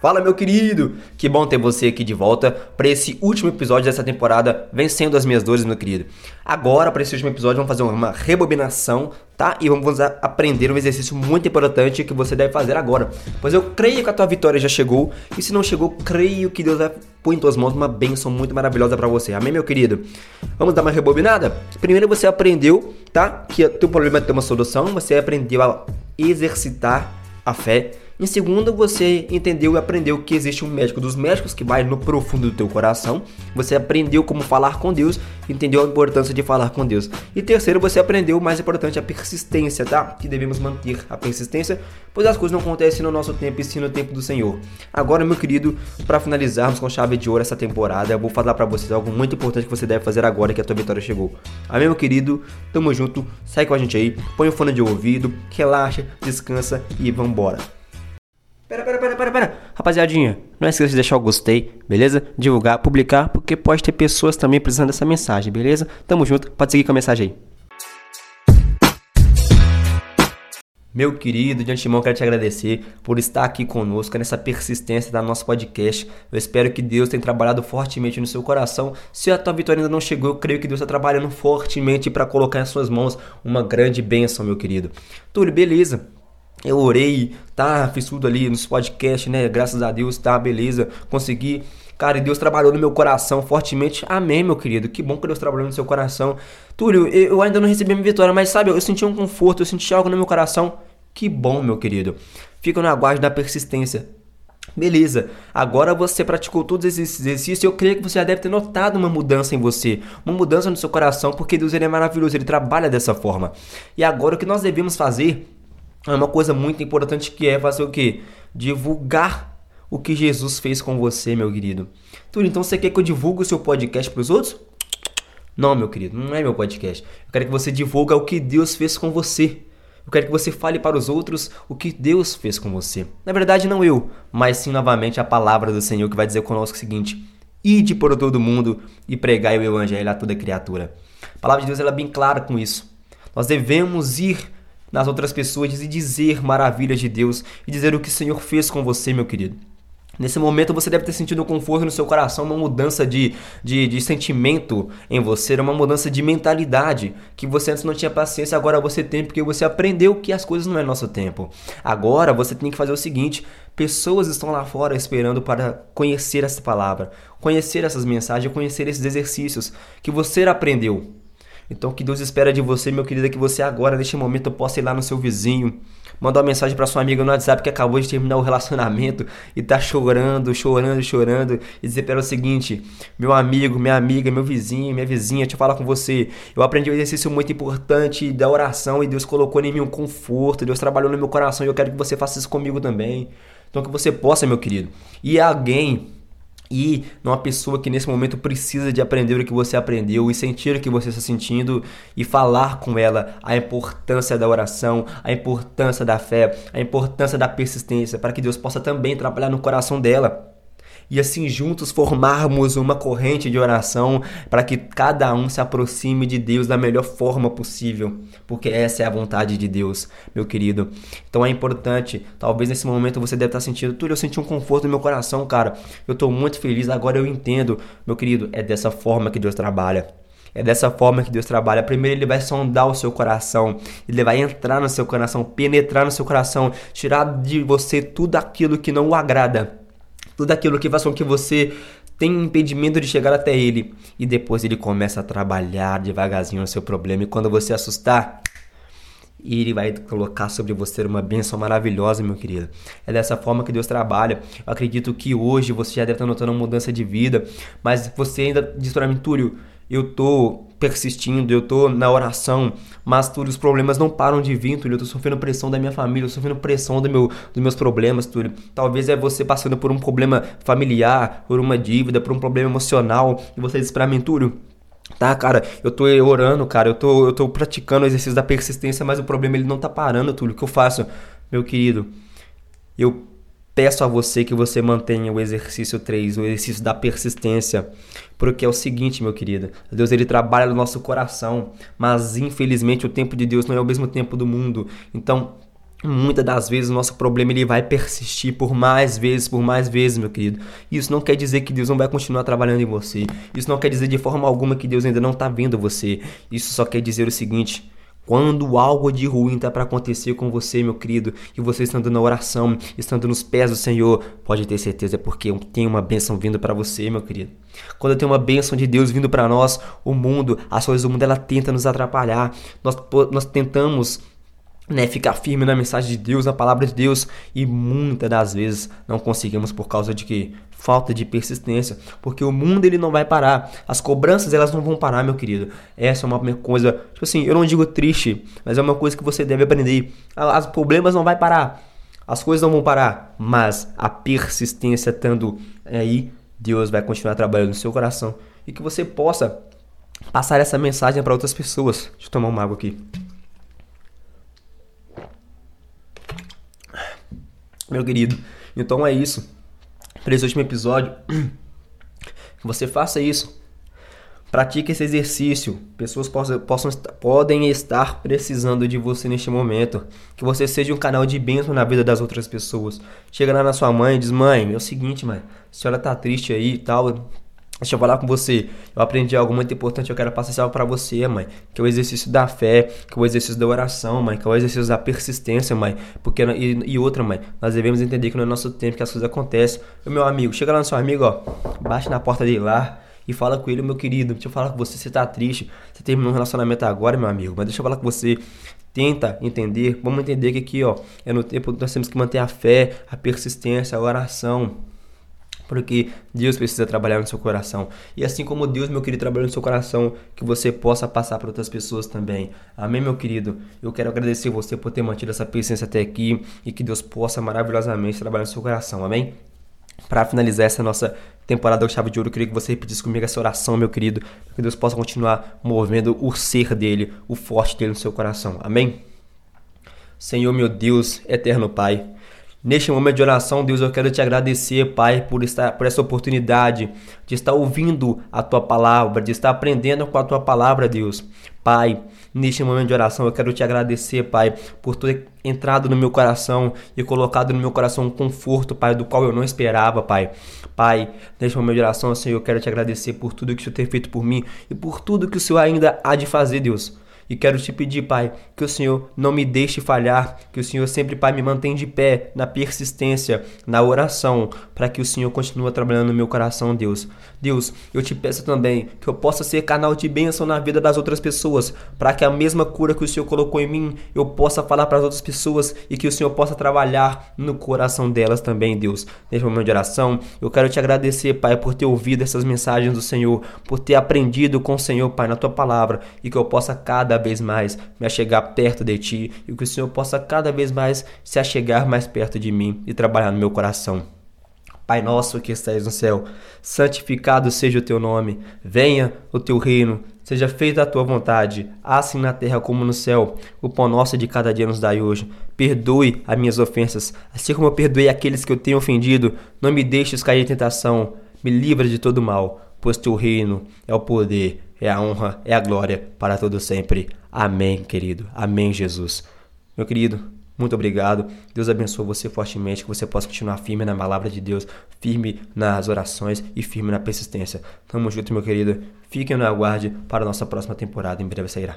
Fala, meu querido! Que bom ter você aqui de volta para esse último episódio dessa temporada Vencendo as Minhas Dores, meu querido. Agora, para esse último episódio, vamos fazer uma rebobinação, tá? E vamos aprender um exercício muito importante que você deve fazer agora. Pois eu creio que a tua vitória já chegou, e se não chegou, creio que Deus vai pôr em tuas mãos uma bênção muito maravilhosa para você. Amém, meu querido? Vamos dar uma rebobinada? Primeiro você aprendeu, tá? Que o teu problema tem uma solução, você aprendeu a exercitar a fé em segundo, você entendeu e aprendeu que existe um médico dos médicos que vai no profundo do teu coração. Você aprendeu como falar com Deus, entendeu a importância de falar com Deus. E terceiro, você aprendeu o mais importante, a persistência, tá? Que devemos manter a persistência, pois as coisas não acontecem no nosso tempo e sim no tempo do Senhor. Agora, meu querido, para finalizarmos com chave de ouro essa temporada, eu vou falar para vocês algo muito importante que você deve fazer agora que a tua vitória chegou. Amém, meu querido? Tamo junto, sai com a gente aí, põe o fone de ouvido, relaxa, descansa e vambora. Pera, pera, pera, pera, pera. Rapaziadinha, não esqueça de deixar o gostei, beleza? Divulgar, publicar, porque pode ter pessoas também precisando dessa mensagem, beleza? Tamo junto, pode seguir com a mensagem aí. Meu querido, de antemão quero te agradecer por estar aqui conosco nessa persistência da nosso podcast. Eu espero que Deus tenha trabalhado fortemente no seu coração. Se a tua vitória ainda não chegou, eu creio que Deus está trabalhando fortemente para colocar em suas mãos uma grande bênção, meu querido. Túlio, beleza? Eu orei, tá? Fiz tudo ali nos podcasts, né? Graças a Deus, tá? Beleza. Consegui. Cara, e Deus trabalhou no meu coração fortemente. Amém, meu querido. Que bom que Deus trabalhou no seu coração. Túlio, eu ainda não recebi a minha vitória, mas sabe, eu senti um conforto, eu senti algo no meu coração. Que bom, meu querido. Fica no aguardo da persistência. Beleza, agora você praticou todos esses exercícios eu creio que você já deve ter notado uma mudança em você, uma mudança no seu coração, porque Deus ele é maravilhoso, ele trabalha dessa forma. E agora o que nós devemos fazer é uma coisa muito importante que é fazer o que? Divulgar o que Jesus fez com você, meu querido. Tudo, então você quer que eu divulgue o seu podcast para os outros? Não, meu querido, não é meu podcast. Eu quero que você divulgue o que Deus fez com você. Eu quero que você fale para os outros o que Deus fez com você. Na verdade, não eu, mas sim novamente a palavra do Senhor que vai dizer conosco o seguinte: Ide por todo mundo e pregai o evangelho a toda criatura. A palavra de Deus ela é bem clara com isso. Nós devemos ir nas outras pessoas e dizer maravilhas de Deus e dizer o que o Senhor fez com você, meu querido. Nesse momento você deve ter sentido um conforto no seu coração, uma mudança de, de, de, sentimento em você, uma mudança de mentalidade que você antes não tinha paciência, agora você tem porque você aprendeu que as coisas não é nosso tempo. Agora você tem que fazer o seguinte: pessoas estão lá fora esperando para conhecer essa palavra, conhecer essas mensagens, conhecer esses exercícios que você aprendeu. Então, o que Deus espera de você, meu querido, é que você agora, neste momento, possa ir lá no seu vizinho, mandar uma mensagem para sua amiga no WhatsApp que acabou de terminar o relacionamento e tá chorando, chorando, chorando, e dizer para ela o seguinte: meu amigo, minha amiga, meu vizinho, minha vizinha, deixa eu falar com você. Eu aprendi um exercício muito importante da oração e Deus colocou em mim um conforto, Deus trabalhou no meu coração e eu quero que você faça isso comigo também. Então, que você possa, meu querido, e alguém e numa pessoa que nesse momento precisa de aprender o que você aprendeu e sentir o que você está sentindo e falar com ela a importância da oração, a importância da fé, a importância da persistência, para que Deus possa também trabalhar no coração dela e assim juntos formarmos uma corrente de oração para que cada um se aproxime de Deus da melhor forma possível, porque essa é a vontade de Deus, meu querido. Então é importante, talvez nesse momento você deve estar sentindo, tudo eu senti um conforto no meu coração, cara. Eu estou muito feliz, agora eu entendo, meu querido, é dessa forma que Deus trabalha. É dessa forma que Deus trabalha. Primeiro, Ele vai sondar o seu coração, Ele vai entrar no seu coração, penetrar no seu coração, tirar de você tudo aquilo que não o agrada tudo aquilo que faz com que você tenha impedimento de chegar até ele. E depois ele começa a trabalhar devagarzinho no seu problema. E quando você assustar, ele vai colocar sobre você uma bênção maravilhosa, meu querido. É dessa forma que Deus trabalha. Eu acredito que hoje você já deve estar notando uma mudança de vida, mas você ainda diz para mim, Túlio, eu tô persistindo, eu tô na oração, mas Túlio, os problemas não param de vir, Túlio, eu tô sofrendo pressão da minha família, eu tô sofrendo pressão do meu, dos meus problemas, Túlio. Talvez é você passando por um problema familiar, por uma dívida, por um problema emocional, e você diz pra mim, Túlio, Tá, cara, eu tô orando, cara, eu tô, eu tô praticando o exercício da persistência, mas o problema ele não tá parando, Túlio. O que eu faço? Meu querido, eu peço a você que você mantenha o exercício 3, o exercício da persistência, porque é o seguinte, meu querido, Deus ele trabalha no nosso coração, mas infelizmente o tempo de Deus não é o mesmo tempo do mundo. Então, Muitas das vezes o nosso problema ele vai persistir por mais vezes, por mais vezes, meu querido. Isso não quer dizer que Deus não vai continuar trabalhando em você. Isso não quer dizer de forma alguma que Deus ainda não está vendo você. Isso só quer dizer o seguinte: quando algo de ruim está para acontecer com você, meu querido, e você estando na oração, estando nos pés do Senhor, pode ter certeza porque tem uma bênção vindo para você, meu querido. Quando tem uma bênção de Deus vindo para nós, o mundo, as coisas do mundo, ela tenta nos atrapalhar. Nós, nós tentamos né, ficar firme na mensagem de Deus, na palavra de Deus, e muitas das vezes não conseguimos por causa de que falta de persistência, porque o mundo ele não vai parar, as cobranças elas não vão parar, meu querido. Essa é uma coisa, tipo assim, eu não digo triste, mas é uma coisa que você deve aprender. Os problemas não vai parar, as coisas não vão parar, mas a persistência estando aí, Deus vai continuar trabalhando no seu coração e que você possa passar essa mensagem para outras pessoas. Deixa eu tomar uma água aqui. Meu querido, então é isso. Para esse último episódio, você faça isso. Pratique esse exercício. Pessoas possam, possam, podem estar precisando de você neste momento. Que você seja um canal de bênção na vida das outras pessoas. Chega lá na sua mãe e diz: Mãe, é o seguinte, mãe. A senhora tá triste aí e tal. Deixa eu falar com você. Eu aprendi algo muito importante. Eu quero passar isso para você, mãe. Que é o exercício da fé, que é o exercício da oração, mãe. Que é o exercício da persistência, mãe. Porque, e, e outra, mãe. Nós devemos entender que no nosso tempo que as coisas acontecem. Meu amigo, chega lá no seu amigo, ó. Bate na porta dele lá e fala com ele, meu querido. Deixa eu falar com você. Você tá triste. Você terminou um relacionamento agora, meu amigo. Mas deixa eu falar com você. Tenta entender. Vamos entender que aqui, ó. É no tempo que nós temos que manter a fé, a persistência, a oração porque Deus precisa trabalhar no seu coração. E assim como Deus, meu querido, trabalhou no seu coração, que você possa passar para outras pessoas também. Amém, meu querido? Eu quero agradecer você por ter mantido essa paciência até aqui e que Deus possa maravilhosamente trabalhar no seu coração. Amém? Para finalizar essa nossa temporada do Chave de Ouro, eu queria que você repetisse comigo essa oração, meu querido, para que Deus possa continuar movendo o ser dele, o forte dele no seu coração. Amém? Senhor, meu Deus, eterno Pai. Neste momento de oração, Deus, eu quero te agradecer, Pai, por, estar, por essa oportunidade de estar ouvindo a tua palavra, de estar aprendendo com a tua palavra, Deus. Pai, neste momento de oração, eu quero te agradecer, Pai, por ter entrado no meu coração e colocado no meu coração um conforto, Pai, do qual eu não esperava, Pai. Pai, neste momento de oração, Senhor, eu quero te agradecer por tudo que o Senhor tem feito por mim e por tudo que o Senhor ainda há de fazer, Deus. E quero te pedir, Pai, que o Senhor não me deixe falhar, que o Senhor sempre, Pai, me mantenha de pé na persistência, na oração, para que o Senhor continue trabalhando no meu coração, Deus. Deus, eu te peço também que eu possa ser canal de bênção na vida das outras pessoas, para que a mesma cura que o Senhor colocou em mim, eu possa falar para as outras pessoas e que o Senhor possa trabalhar no coração delas também, Deus. Neste momento de oração, eu quero te agradecer, Pai, por ter ouvido essas mensagens do Senhor, por ter aprendido com o Senhor, Pai, na tua palavra, e que eu possa cada vez mais me achegar perto de ti e que o Senhor possa cada vez mais se achegar mais perto de mim e trabalhar no meu coração. Pai nosso que estás no céu, santificado seja o teu nome, venha o teu reino, seja feita a tua vontade, assim na terra como no céu. O pão nosso de cada dia nos dai hoje. Perdoe as minhas ofensas, assim como eu perdoei aqueles que eu tenho ofendido. Não me deixes cair em tentação, me livra de todo mal, pois teu reino é o poder é a honra, é a glória para todo sempre. Amém, querido. Amém, Jesus. Meu querido, muito obrigado. Deus abençoe você fortemente, que você possa continuar firme na palavra de Deus, firme nas orações e firme na persistência. Tamo junto, meu querido. Fiquem no aguarde para a nossa próxima temporada. Em breve sairá.